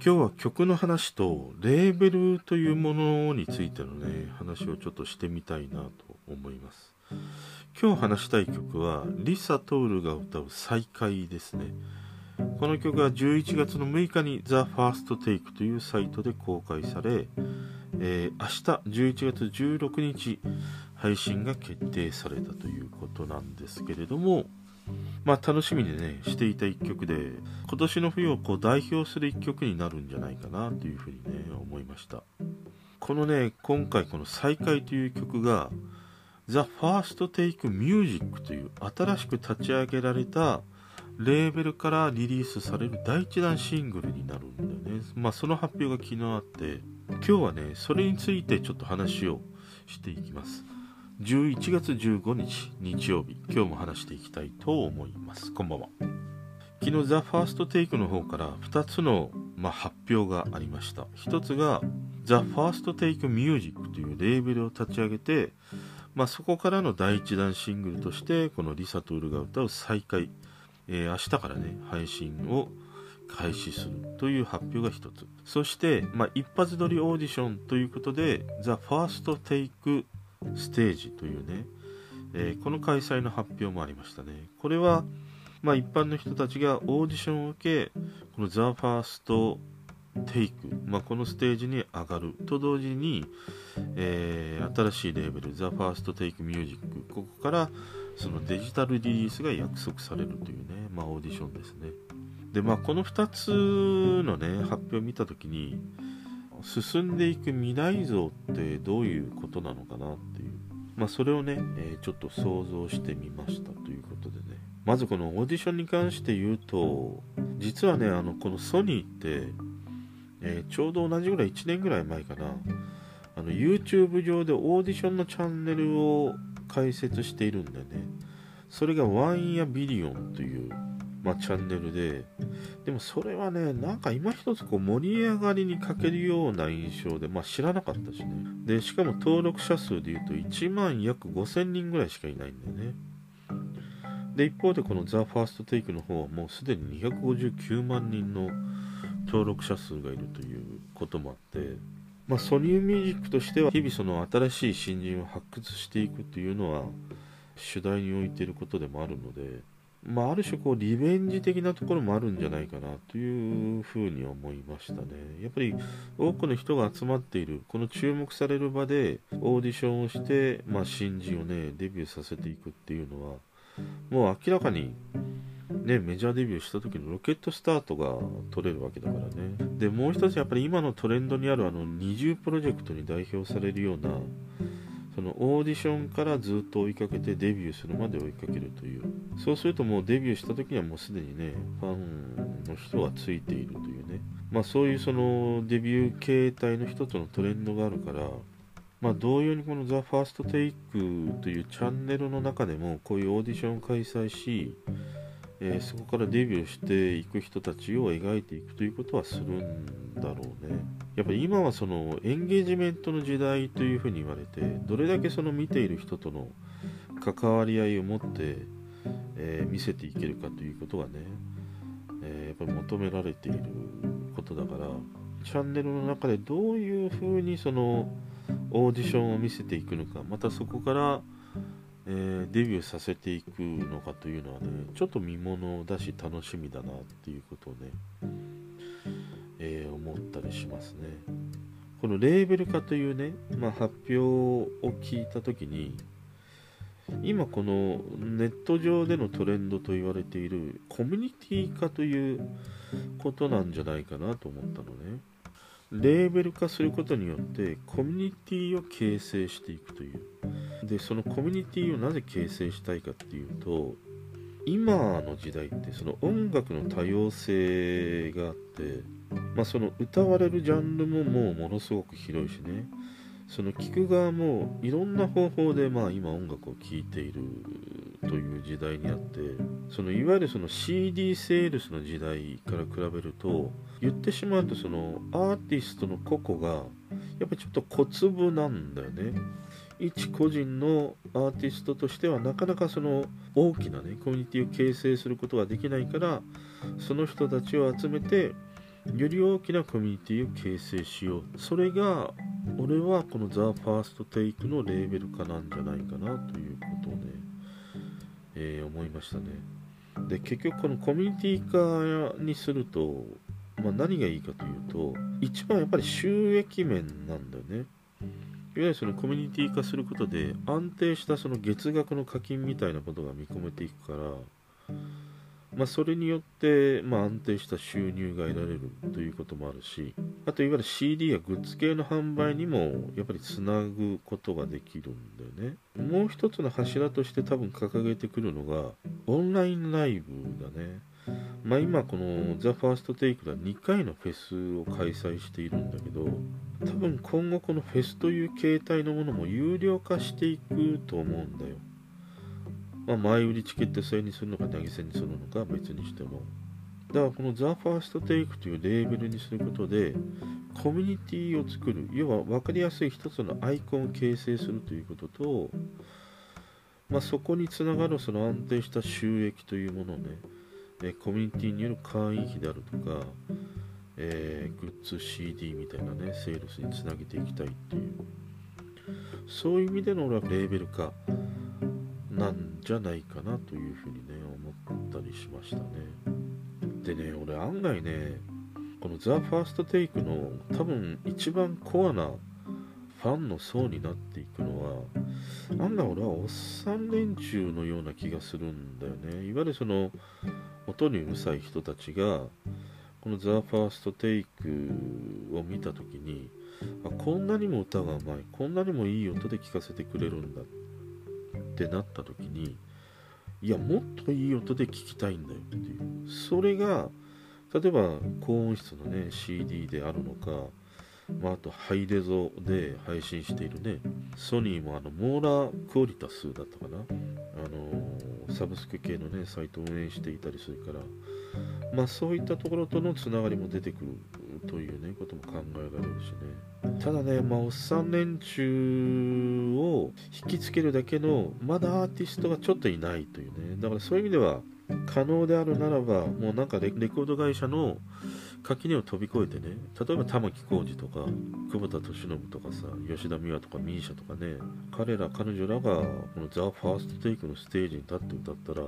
今日は曲の話とレーベルというものについてのね話をちょっとしてみたいなと思います。今日話したい曲はリサ・トールが歌う再会ですね。この曲は11月の6日に The First Take というサイトで公開され、えー、明日11月16日配信が決定されたということなんですけれどもまあ楽しみにね、していた一曲で、今年の冬をこう代表する一曲になるんじゃないかなというふうにね、思いました。このね、今回この再会という曲が、The First Take Music という新しく立ち上げられたレーベルからリリースされる第1弾シングルになるんだよね。まあその発表が昨日あって、今日はね、それについてちょっと話をしていきます。11月15日日曜日。今日も話していきたいと思います。こんばんは。昨日 The First Take の方から2つの、まあ、発表がありました。1つが The First Take Music というレーベルを立ち上げて、まあ、そこからの第1弾シングルとしてこの LiSAとUruが歌う再会、えー、明日からね配信を開始するという発表が1つ。そして、まあ、一発撮りオーディションということで The First Take ステージというね、えー、この開催の発表もありましたね。これは、まあ、一般の人たちがオーディションを受け、この The First Take、まあ、このステージに上がると同時に、えー、新しいレーベル The First Take Music、ここからそのデジタルリリースが約束されるというね、まあ、オーディションですね。で、まあ、この2つのね、発表を見たときに、進んでいく未来像ってどういうことなのかなっていう、まあ、それをね、えー、ちょっと想像してみましたということでね。まずこのオーディションに関して言うと実はねあのこのソニーって、えー、ちょうど同じぐらい1年ぐらい前かな。あの YouTube 上でオーディションのチャンネルを開設しているんだよね。それがワンやビリオンというまあ、チャンネルで、でもそれはね、なんか今一つこう盛り上がりに欠けるような印象で、まあ知らなかったしね。で、しかも登録者数で言うと1万約5000人ぐらいしかいないんだよね。で、一方でこの The First Take の方はもうすでに259万人の登録者数がいるということもあって、まあ、ソニーミュージックとしては日々その新しい新人を発掘していくというのは主題に置いていることでもあるので、まあ、ある種こうリベンジ的なところもあるんじゃないかなというふうに思いましたね。やっぱり多くの人が集まっているこの注目される場でオーディションをして、まあ、新人をねデビューさせていくっていうのはもう明らかにね、メジャーデビューした時のロケットスタートが取れるわけだからね。で、もう一つやっぱり今のトレンドにあるあの二重プロジェクトに代表されるようなそのオーディションからずっと追いかけてデビューするまで追いかけるという。そうするともうデビューした時にはもうすでにねファンの人がついているというね。まあそういうそのデビュー形態の一つのトレンドがあるからまあ同様にこの The First Take というチャンネルの中でもこういうオーディションを開催しえー、そこからデビューしていく人たちを描いていくということはするんだろうね。やっぱり今はそのエンゲージメントの時代というふうに言われてどれだけその見ている人との関わり合いを持って、えー、見せていけるかということがね、えー、やっぱり求められていることだからチャンネルの中でどういうふうにそのオーディションを見せていくのかまたそこからえー、デビューさせていくのかというのはねちょっと見ものだし楽しみだなっていうことをね、えー、思ったりしますね。このレーベル化というね、まあ、発表を聞いた時に今このネット上でのトレンドと言われているコミュニティ化ということなんじゃないかなと思ったのね。レーベル化することによってコミュニティを形成していくという。でそのコミュニティをなぜ形成したいかっていうと今の時代ってその音楽の多様性があって、まあ、その歌われるジャンルももうものすごく広いしね。その聴く側もいろんな方法でまあ今音楽を聴いているという時代にあってそのいわゆるその CD セールスの時代から比べると言ってしまうとそのアーティストの個々がやっぱりちょっと小粒なんだよね。一個人のアーティストとしてはなかなかその大きなねコミュニティを形成することができないからその人たちを集めてより大きなコミュニティを形成しよう。それが俺はこの The First Take のレーベル化なんじゃないかなということをね、えー、思いましたね。で結局このコミュニティ化にすると、まあ、何がいいかというと一番やっぱり収益面なんだよね。いわゆるそのコミュニティ化することで安定したその月額の課金みたいなことが見込めていくからまあ、それによって、まあ、安定した収入が得られるということもあるしあといわゆる CD やグッズ系の販売にもやっぱりつなぐことができるんだよね。もう一つの柱として多分掲げてくるのがオンラインライブだね。まあ、今この The First Take では2回のフェスを開催しているんだけど多分今後このフェスという形態のものも有料化していくと思うんだよ。まあ、前売りチケット制にするのか投げ銭にするのか別にしても。だからこの The First Take というレーベルにすることでコミュニティを作る要は分かりやすい一つのアイコンを形成するということと、まあ、そこにつながるその安定した収益というものをねコミュニティによる会員費であるとか、えー、グッズ CD みたいなねセールスにつなげていきたいっていう。そういう意味での俺はレーベル化。なんじゃないかなというふうにね思ったりしましたね。でね俺案外ねこの The First Take の多分一番コアなファンの層になっていくのは案外俺はおっさん連中のような気がするんだよね。いわゆるその音にうるさい人たちがこの The First Take を見た時にあこんなにも歌がうまいこんなにもいい音で聴かせてくれるんだってってなった時にいやもっといい音で聞きたいんだよっていう。それが例えば高音質のね CD であるのか、まあ、あとハイレゾで配信しているねソニーもあのモーラークオリタスだったかな。あのサブスク系のねサイトを運営していたりするからまあそういったところとのつながりも出てくるというねことも考えられるしね。ただねまあおっさん連中を引きつけるだけのまだアーティストがちょっといないというね。だからそういう意味では可能であるならばもうなんかレコード会社の垣根を飛び越えてね。例えば玉置浩二とか久保田利伸とかさ吉田美和とか misia とかね。彼ら彼女らがこの The First Take のステージに立って歌ったら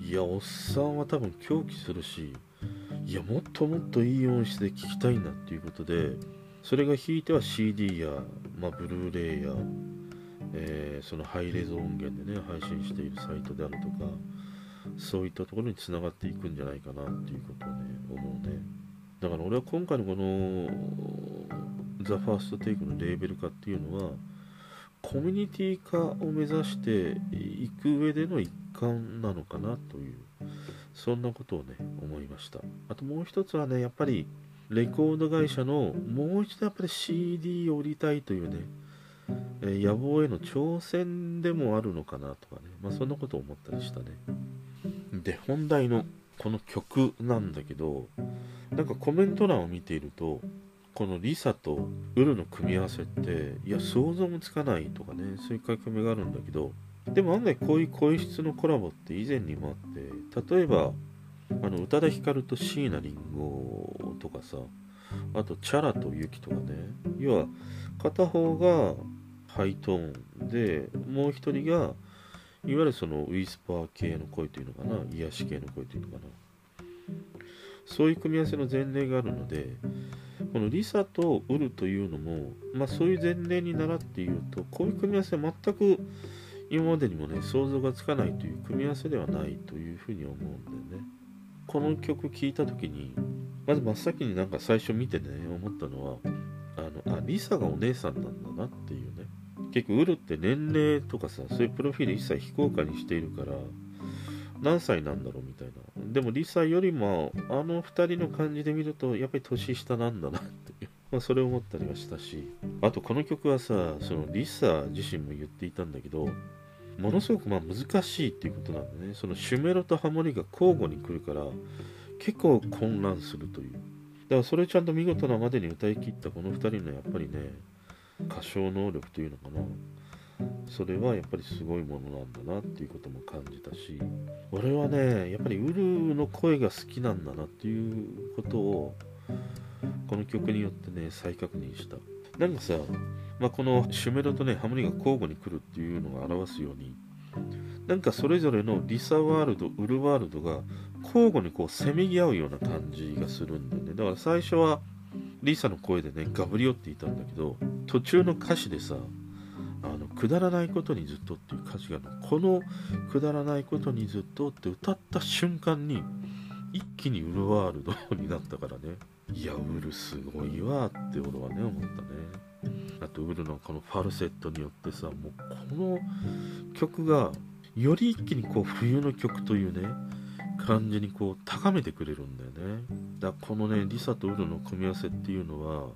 いやおっさんは多分狂気するしいやもっともっといい音質で聴きたいんだっていうことでそれが弾いては CD や、まあ、ブルーレイや、えー、そのハイレゾ音源でね配信しているサイトであるとかそういったところにつながっていくんじゃないかなっていうことをね思うね。だから俺は今回のこの The First Take のレーベル化っていうのはコミュニティ化を目指していく上での一環なのかなというそんなことをね思いました。あともう一つはねやっぱりレコード会社のもう一度やっぱり CD を売りたいというね、えー、野望への挑戦でもあるのかなとかね。まあそんなことを思ったりしたね。で本題のこの曲なんだけどなんかコメント欄を見ているとこのリサとウルの組み合わせっていや想像もつかないとかねそういう書き込みがあるんだけどでも案外こういう声質のコラボって以前にもあって例えばあの宇多田ヒカルと椎名林檎とかさあとチャラとユキとかね。要は片方がハイトーンでもう一人がいわゆるそのウィスパー系の声というのかな癒し系の声というのかな。そういう組み合わせの前例があるのでこのリサとウルというのも、まあ、そういう前例に倣って言うとこういう組み合わせは全く今までにもね想像がつかないという組み合わせではないというふうに思うんだよね。この曲聴いた時にまず真っ先になんか最初見てね思ったのはあのあリサがお姉さんなんだなっていうね。結構ウルって年齢とかさそういうプロフィール一切非公開にしているから何歳なんだろうみたいな。でもリサよりもあの2人の感じで見るとやっぱり年下なんだなっていう。まあ、それを思ったりはしたし。あとこの曲はさそのリサ自身も言っていたんだけどものすごくま難しいっていうことなんでねそのシュメロとハモリが交互に来るから結構混乱するという。だからそれちゃんと見事なまでに歌い切ったこの2人のやっぱりね歌唱能力というのかな。それはやっぱりすごいものなんだなっていうことも感じたし俺はねやっぱりウルの声が好きなんだなっていうことをこの曲によってね再確認した。なんかさ、まあ、このシュメロとねハモリが交互に来るっていうのが表すようになんかそれぞれのリサワールドウルワールドが交互にこうせめぎ合うような感じがするんだよね。だから最初はリサの声でねガブリオって言ったんだけど途中の歌詞でさあのくだらないことにずっとっていう歌詞がこのくだらないことにずっとって歌った瞬間に一気にウルワールドになったからね。いやウルすごいわって俺はね思ったね。あとウルのこのファルセットによってさもうこの曲がより一気にこう冬の曲というね感じにこう高めてくれるんだよね。だからこのねリサとウルの組み合わせっていうのは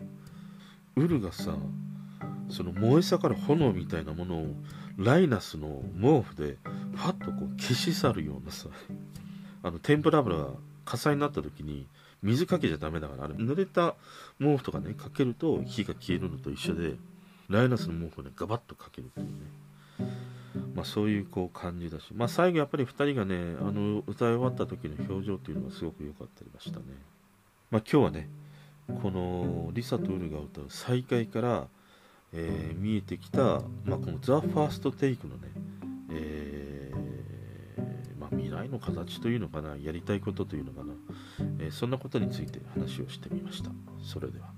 ウルがさその燃え盛る炎みたいなものをライナスの毛布でファッとこう消し去るようなさあの天ぷら油が火災になった時に水かけちゃダメだからあれ濡れた毛布とかねかけると火が消えるのと一緒でライナスの毛布をねガバッとかけるっていうね。まあ、そういうこう感じだし、まあ、最後やっぱり2人がねあの歌い終わった時の表情っていうのがすごく良かったりましたね、まあ、今日はねこのリサとウルが歌う再会からえー、見えてきた、まあ、この「ザ・ファースト・テイクのね、えー、愛、の形というのかなやりたいことというのかな、えー、そんなことについて話をしてみました。それでは。